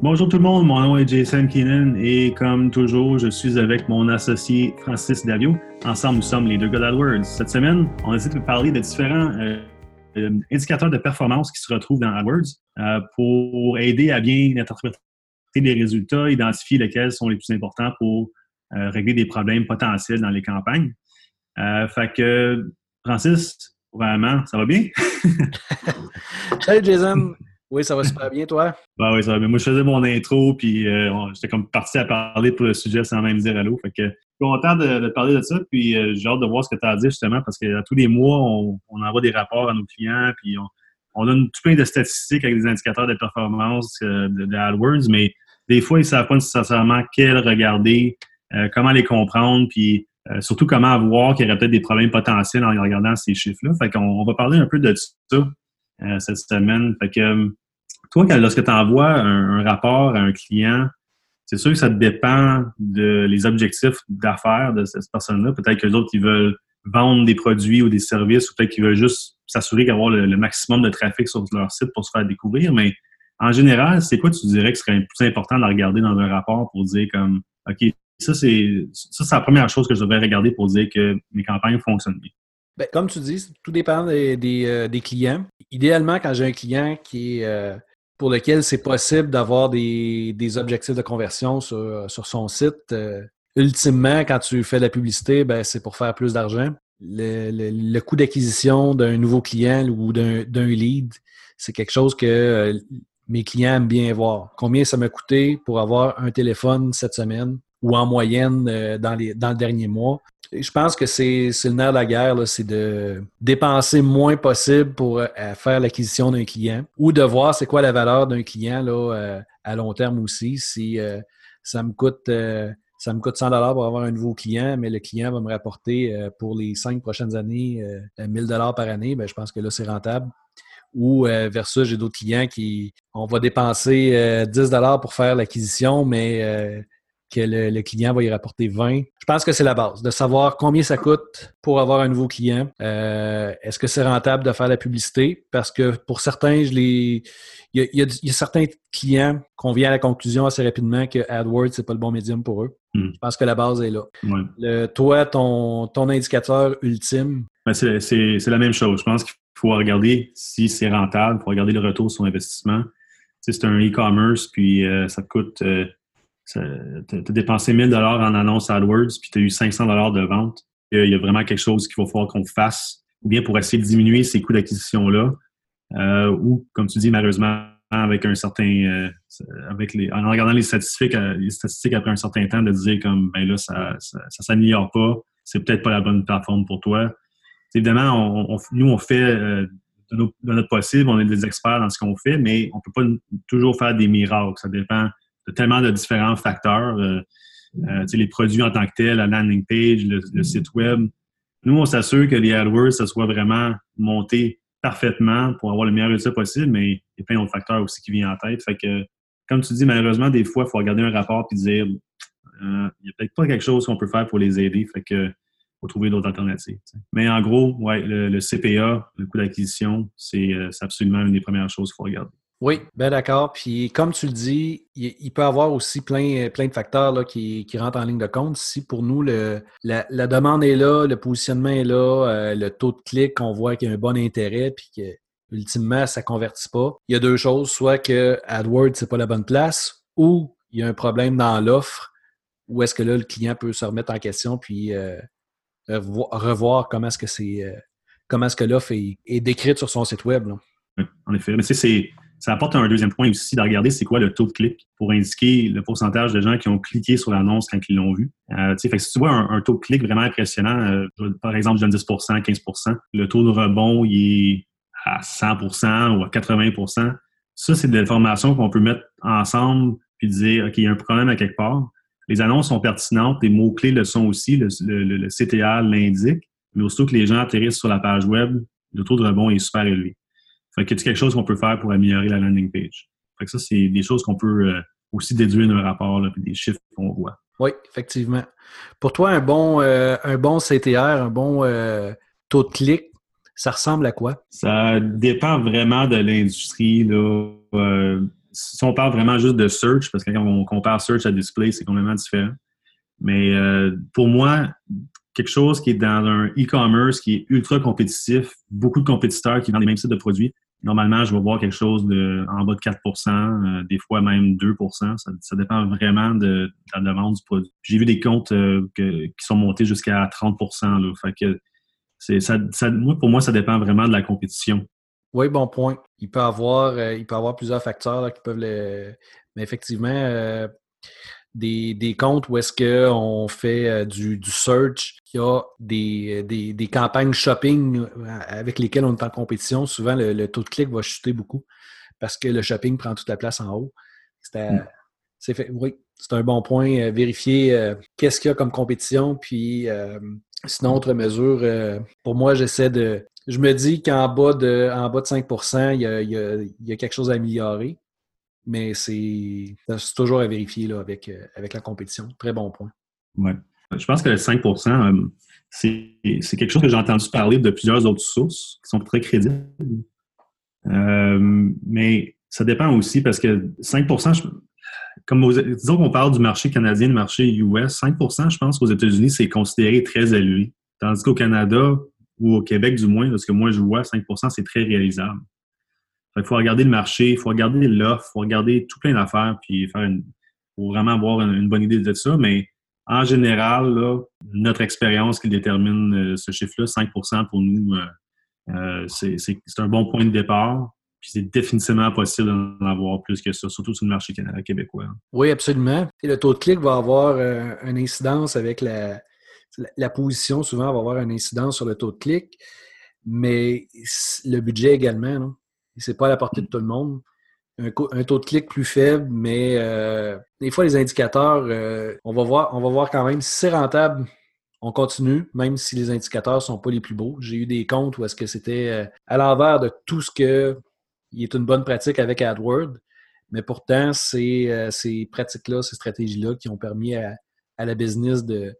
Bonjour tout le monde, mon nom est Jason Keenan et comme toujours, je suis avec mon associé Francis Davio. Ensemble, nous sommes les deux gars d'AdWords. Cette semaine, on essaie de parler de différents euh, euh, indicateurs de performance qui se retrouvent dans AdWords euh, pour aider à bien interpréter les résultats, identifier lesquels sont les plus importants pour régler des problèmes potentiels dans les campagnes. fait que, Francis, vraiment, ça va bien? Salut Jason! Oui, ça va super bien, toi? Ben oui, ça va bien. Moi, je faisais mon intro, puis euh, j'étais comme parti à parler pour le sujet sans même dire allô. Fait que je suis content de, parler de ça, puis euh, j'ai hâte de voir ce que tu as à dire justement, parce que tous les mois, on, envoie des rapports à nos clients, puis on, donne tout plein de statistiques avec des indicateurs de performance euh, de, AdWords, mais des fois, ils ne savent pas nécessairement quels regarder, comment les comprendre, puis surtout comment voir qu'il y aurait peut-être des problèmes potentiels en regardant ces chiffres-là. Fait qu'on on va parler un peu de ça cette semaine. Fait que toi, lorsque tu envoies un, rapport à un client, c'est sûr que ça dépend de les objectifs d'affaires de cette personne-là. Peut-être que les autres, ils veulent vendre des produits ou des services, ou peut-être qu'ils veulent juste s'assurer d'avoir le, maximum de trafic sur leur site pour se faire découvrir. Mais en général, c'est quoi tu dirais que serait plus important de regarder dans un rapport pour dire comme OK, ça c'est ça, c'est la première chose que je devrais regarder pour dire que mes campagnes fonctionnent bien. Bien, comme tu dis, tout dépend des, euh, clients. Idéalement, quand j'ai un client qui est euh, pour lequel c'est possible d'avoir des, objectifs de conversion sur, son site. Euh, ultimement, quand tu fais de la publicité, ben, c'est pour faire plus d'argent. Le, coût d'acquisition d'un nouveau client ou d'un lead, c'est quelque chose que euh, mes clients aiment bien voir. Combien ça m'a coûté pour avoir un téléphone cette semaine? Ou en moyenne euh, dans, les, dans le dernier mois je pense que c'est le nerf de la guerre, c'est de dépenser moins possible pour euh, faire l'acquisition d'un client ou de voir c'est quoi la valeur d'un client là, euh, à long terme aussi. Si euh, ça me coûte ça me coûte 100 dollars pour avoir un nouveau client, mais le client va me rapporter pour les cinq prochaines années 1000 dollars par année, ben, je pense que là, c'est rentable. Ou versus, j'ai d'autres clients qui, on va dépenser 10 dollars pour faire l'acquisition, mais que le, client va y rapporter 20. Je pense que c'est la base, de savoir combien ça coûte pour avoir un nouveau client. Euh, est-ce que c'est rentable de faire la publicité? Parce que pour certains, je les... il, y a, certains clients qu'on vient à la conclusion assez rapidement que AdWords, c'est pas le bon médium pour eux. Hmm. Je pense que la base est là. toi, ton, ton indicateur ultime? Ben, c'est la même chose. Je pense qu'il faut regarder si c'est rentable, il faut regarder le retour sur investissement. Si c'est un e-commerce, puis euh, ça coûte euh, tu as dépensé 1000 dollars en annonce AdWords, puis tu as eu 500 dollars de vente. Il y a vraiment quelque chose qu'il va falloir qu'on fasse, ou bien pour essayer de diminuer ces coûts d'acquisition-là, euh, ou, comme tu dis, malheureusement, avec un certain, euh, avec les, en regardant les statistiques, euh, les statistiques après un certain temps, de dire comme, ben là, ça, ça, s'améliore pas, c'est peut-être pas la bonne plateforme pour toi. Évidemment, nous, on fait de, notre possible, on est des experts dans ce qu'on fait, mais on peut pas toujours faire des miracles. Ça dépend tellement de différents facteurs. Euh, euh, les produits en tant que tels, la landing page, le, site web. Nous, on s'assure que les AdWords, ça soit vraiment monté parfaitement pour avoir le meilleur résultat possible, mais il y a plein d'autres facteurs aussi qui viennent en tête. Fait que, comme tu dis, malheureusement, des fois, il faut regarder un rapport et dire euh, il n'y a peut-être pas quelque chose qu'on peut faire pour les aider. Fait que faut trouver d'autres alternatives. Mais en gros, ouais, le CPA, le coût d'acquisition, c'est absolument une des premières choses qu'il faut regarder. Oui, bien d'accord. Puis comme tu le dis, il, peut y avoir aussi plein, plein de facteurs là, qui, rentrent en ligne de compte. Si pour nous, la, demande est là, le positionnement est là, euh, le taux de clic, on voit qu'il y a un bon intérêt, puis que ultimement, ça ne convertit pas. Il y a deux choses, soit que AdWords, n'est pas la bonne place, ou il y a un problème dans l'offre, ou est-ce que là, le client peut se remettre en question, puis euh, revoir comment est-ce que c'est euh, comment est-ce que l'offre est, décrite sur son site web. en effet. Mais c'est ça apporte un deuxième point aussi de regarder c'est quoi le taux de clic pour indiquer le pourcentage de gens qui ont cliqué sur l'annonce quand ils l'ont vu. Euh, fait si tu vois un, taux de clic vraiment impressionnant, euh, par exemple, je donne 10 15% le taux de rebond il est à 100% ou à 80% ça, c'est de l'information qu'on peut mettre ensemble puis dire, OK, il y a un problème à quelque part. Les annonces sont pertinentes, les mots-clés le sont aussi, le, le, CTA l'indique, mais aussitôt que les gens atterrissent sur la page web, le taux de rebond est super élevé. Fait que c'est quelque chose qu'on peut faire pour améliorer la landing page? Fait que ça, c'est des choses qu'on peut euh, aussi déduire d'un rapport, là, puis des chiffres qu'on voit. Oui, effectivement. Pour toi, un bon, euh, un bon CTR, un bon euh, taux de clic, ça ressemble à quoi? Ça dépend vraiment de l'industrie. si on parle vraiment juste de search, parce que quand on compare search à display, c'est complètement différent. Mais pour moi, quelque chose qui est dans un e-commerce qui est ultra compétitif, beaucoup de compétiteurs qui vendent les mêmes types de produits, normalement, je vais voir quelque chose de en bas de 4% euh, des fois même 2 ça, ça dépend vraiment de, la demande du produit. J'ai vu des comptes euh, qui sont montés jusqu'à 30 là. Fait que ça, pour moi, ça dépend vraiment de la compétition. Oui, bon point. Il peut avoir, euh, avoir plusieurs facteurs qui peuvent le. Mais effectivement, des, comptes où est-ce qu'on fait euh, du, search, il y a des, des, campagnes shopping euh, avec lesquelles on est en compétition, souvent le, taux de clic va chuter beaucoup parce que le shopping prend toute la place en haut. C'est oui, c'est un bon point. Euh, vérifier qu'est-ce qu'il y a comme compétition, puis sinon, autre mesure, pour moi, j'essaie de. Je me dis qu'en bas de en bas de 5% il y, a, il y a quelque chose à améliorer mais c'est toujours à vérifier là, avec, euh, avec la compétition. Très bon point. Oui. Je pense que le 5% euh, c'est quelque chose que j'ai entendu parler de plusieurs autres sources qui sont très crédibles. Euh, mais ça dépend aussi parce que 5% comme disons qu'on parle du marché canadien, du marché US, 5% je pense qu'aux États-Unis, c'est considéré très élevé. Tandis qu'au Canada, ou au Québec du moins, parce que moi je vois 5% c'est très réalisable. Il faut regarder le marché, il faut regarder l'offre, il faut regarder tout plein d'affaires, puis faire une, pour vraiment avoir une, bonne idée de ça. Mais en général, notre expérience qui détermine euh, ce chiffre-là, 5% pour nous, euh, euh, c'est un bon point de départ. Puis c'est définitivement possible d'en avoir plus que ça, surtout sur le marché québécois. Oui, absolument. Et le taux de clic va avoir une incidence avec la, la, position, souvent va avoir une incidence sur le taux de clic, mais le budget également. Non? C'est pas à la portée de tout le monde. Un, taux de clic plus faible, mais euh, des fois, les indicateurs, euh, on, va voir, on va voir quand même si c'est rentable, on continue, même si les indicateurs ne sont pas les plus beaux. J'ai eu des comptes où est-ce que c'était euh, à l'envers de tout ce que est une bonne pratique avec AdWords, mais pourtant, c'est ces pratiques-là, ces stratégies-là qui ont permis à, la business de,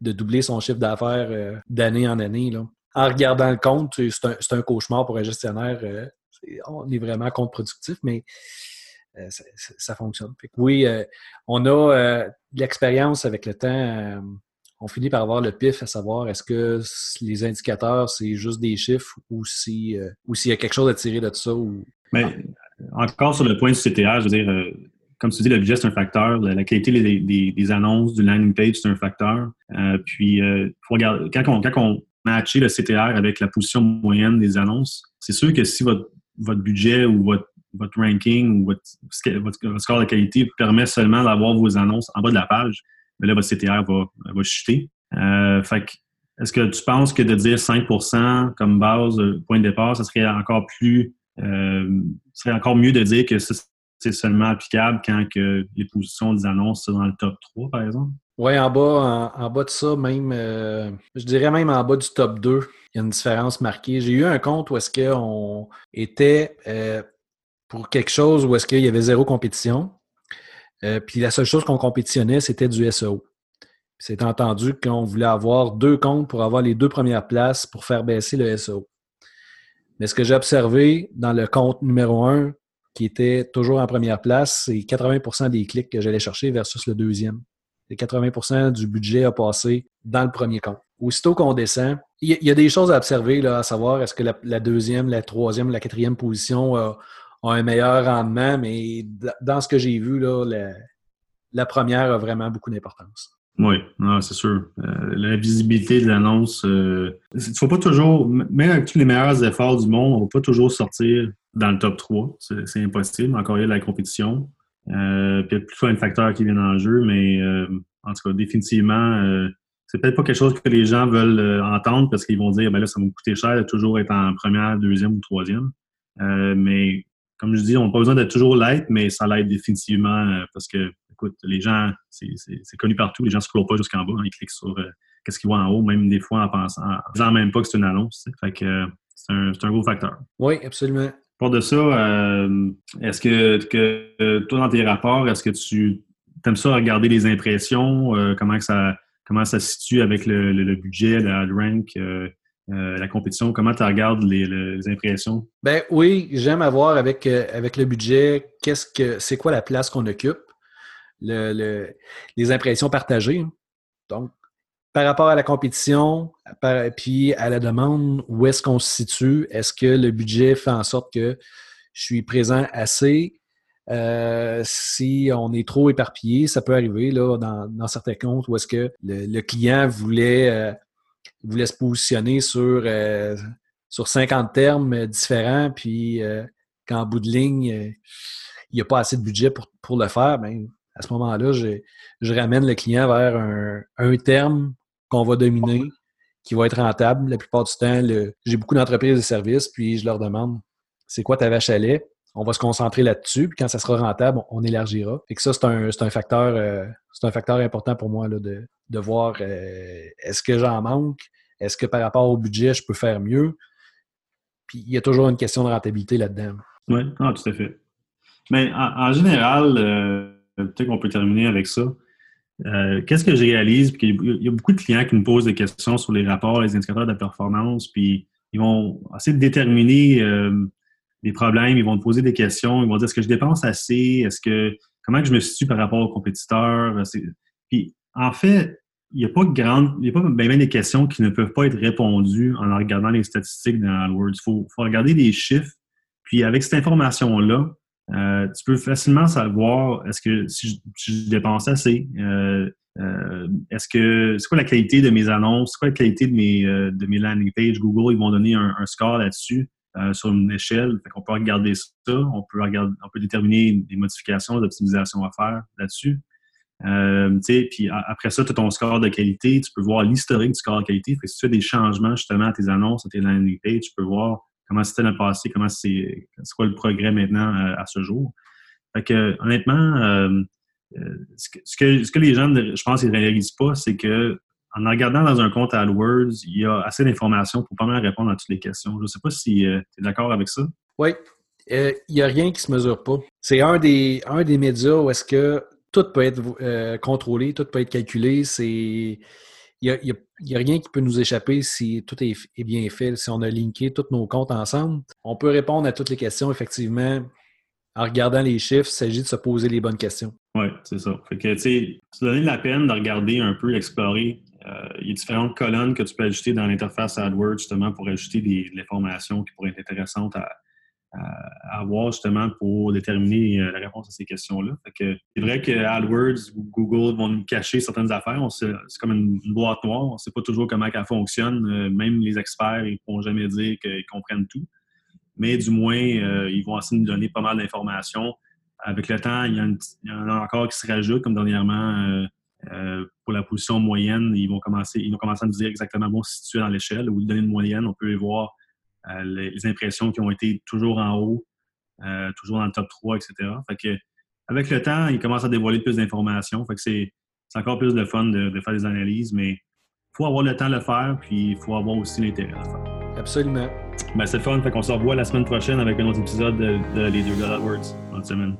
de doubler son chiffre d'affaires d'année en année. Là. En regardant le compte, c'est un, un, cauchemar pour un gestionnaire on est vraiment contre-productif, mais euh, ça, fonctionne. oui, euh, on a euh, de l'expérience avec le temps. on finit par avoir le pif à savoir est-ce que les indicateurs, c'est juste des chiffres ou s'il y a quelque chose à tirer de ça. Mais encore sur le point du CTA, je veux dire, comme tu dis, le budget, c'est un facteur. La, qualité des, annonces, du landing page, c'est un facteur. puis, regarder, quand on, quand on le CTR avec la position moyenne des annonces, c'est sûr que si votre votre budget ou votre, votre ranking ou votre, votre, score de qualité permet seulement d'avoir vos annonces en bas de la page, mais là, votre CTR va, va chuter. Euh, fait est-ce que tu penses que de dire 5% comme base, euh, point de départ, ça serait encore plus, euh, serait encore mieux de dire que c'est seulement applicable quand que les positions des annonces sont dans le top 3, par exemple? Oui, en bas, en, bas de ça, même, euh, je dirais même en bas du top 2, il y a une différence marquée. J'ai eu un compte où est-ce qu'on était euh, pour quelque chose où est-ce qu'il y avait zéro compétition. Euh, puis la seule chose qu'on compétitionnait, c'était du SEO. C'est entendu qu'on voulait avoir deux comptes pour avoir les deux premières places pour faire baisser le SEO. Mais ce que j'ai observé dans le compte numéro 1, qui était toujours en première place, c'est 80% des clics que j'allais chercher versus le deuxième. Les 80% du budget a passé dans le premier compte. Aussitôt qu'on descend, il y, a des choses à observer, là, à savoir est-ce que la, deuxième, la troisième, la quatrième position ont un meilleur rendement, mais dans ce que j'ai vu, là, la, première a vraiment beaucoup d'importance. Oui, c'est sûr. Euh, la visibilité de l'annonce, euh, il ne faut pas toujours, même avec tous les meilleurs efforts du monde, on ne va pas toujours sortir dans le top 3. C'est impossible. Encore il y a la compétition. Euh, puis il y a facteur qui vient en jeu, mais euh, en tout cas, définitivement, euh, c'est peut-être pas quelque chose que les gens veulent euh, entendre parce qu'ils vont dire, ben là, ça va me coûter cher de toujours être en première, deuxième ou troisième. mais comme je dis, on n'a pas besoin d'être toujours l'être, mais ça l'aide définitivement parce que, écoute, les gens, c'est connu partout, les gens ne scrollent pas jusqu'en bas, hein, ils cliquent sur qu'est-ce qu'ils voient en haut, même des fois en pensant, en disant même pas que c'est une annonce. Fait que c'est un, un gros facteur. Oui, absolument. Pour de ça, euh, est-ce que, que, toi, dans tes rapports, est-ce que tu aimes ça regarder les impressions, euh, comment, ça, comment ça se situe avec le, budget, le rank? Euh, la compétition? Comment tu regardes les, impressions? Ben oui, j'aime avoir avec, avec le budget, qu'est-ce que c'est quoi la place qu'on occupe, le, les impressions partagées. Donc, par rapport à la compétition, puis à la demande, où est-ce qu'on se situe? Est-ce que le budget fait en sorte que je suis présent assez? Euh, si on est trop éparpillé, ça peut arriver là, dans, certains comptes où est-ce que le, client voulait, euh, voulait se positionner sur, euh, sur 50 termes différents, puis qu'en bout de ligne, il n'y a pas assez de budget pour, pour le faire, bien, à ce moment-là, je, je, ramène le client vers un, un terme qu'on va dominer, qui va être rentable. La plupart du temps, j'ai beaucoup d'entreprises de services, puis je leur demande c'est quoi ta vache à lait? On va se concentrer là-dessus, puis quand ça sera rentable, on, élargira. Et que ça, c'est un, facteur, euh, c'est un facteur important pour moi là, de, de voir euh, est-ce que j'en manque? Est-ce que par rapport au budget, je peux faire mieux? Puis il y a toujours une question de rentabilité là-dedans. Oui, ah, tout à fait. Mais en, général, euh, peut-être qu'on peut terminer avec ça. Euh, qu'est-ce que je réalise? Il y a beaucoup de clients qui me posent des questions sur les rapports, les indicateurs de performance, puis ils vont essayer de déterminer euh, des problèmes, ils vont me poser des questions, ils vont dire est-ce que je dépense assez? Est-ce que comment je me situe par rapport aux compétiteurs? Puis en fait, il n'y a pas grande, il y a pas bien, des questions qui ne peuvent pas être répondues en regardant les statistiques dans AdWords. Il faut, faut regarder les chiffres, puis avec cette information-là, euh, tu peux facilement savoir est-ce que si je, dépense assez, euh, euh, est-ce que c'est quoi la qualité de mes annonces, c'est quoi la qualité de mes, de mes landing pages? Google, ils vont donner un, score là-dessus sur une échelle. Qu'on peut regarder ça, on peut regarder, on peut déterminer des modifications, d'optimisation à faire là-dessus. puis après ça, tu as ton score de qualité, tu peux voir l'historique du score de qualité. Si tu fais des changements justement à tes annonces, à tes landing pages, tu peux voir comment c'était le passé, comment c'est, quoi le progrès maintenant euh, à, ce jour? Fait que, honnêtement, euh, euh, ce, que, les gens, je pense, ils ne réalisent pas, c'est que en regardant dans un compte AdWords, il y a assez d'informations pour pas mal répondre à toutes les questions. Je ne sais pas si tu es d'accord avec ça. Oui. Il n'y a rien qui se mesure pas. C'est un des, un des médias où est-ce que tout peut être contrôlé, tout peut être calculé. C'est n'y a, rien qui peut nous échapper si tout est, bien fait, si on a linké tous nos comptes ensemble. On peut répondre à toutes les questions, effectivement. En regardant les chiffres, il s'agit de se poser les bonnes questions. Oui, c'est ça. Fait que, tu sais, donner la peine de regarder un peu, explorer. Euh, il y a différentes colonnes que tu peux ajouter dans l'interface AdWords, justement, pour ajouter des, de l'information qui pourrait être intéressante à, à, avoir justement pour déterminer euh, la réponse à ces questions-là. c'est vrai que AdWords ou Google vont nous cacher certaines affaires. C'est comme une, boîte noire. On ne sait pas toujours comment elle fonctionne. Euh, même les experts, ils ne pourront jamais dire qu'ils comprennent tout. Mais du moins, euh, ils vont essayer de nous donner pas mal d'informations. Avec le temps, il y, en a encore qui se rajoutent, comme dernièrement, pour la position moyenne, ils vont commencer, ils vont commencer à nous dire exactement où on se situe dans l'échelle ou donner une moyenne. On peut les voir les, impressions qui ont été toujours en haut, euh, toujours dans le top 3, etc. Fait que, avec le temps, il commence à dévoiler plus d'informations. Fait que c'est encore plus de fun de, faire des analyses, mais il faut avoir le temps de le faire, puis il faut avoir aussi l'intérêt de le faire. Absolument. Ben, c'est fun. Fait qu'on se revoit la semaine prochaine avec un autre épisode de, Les deux God Words. Bonne semaine.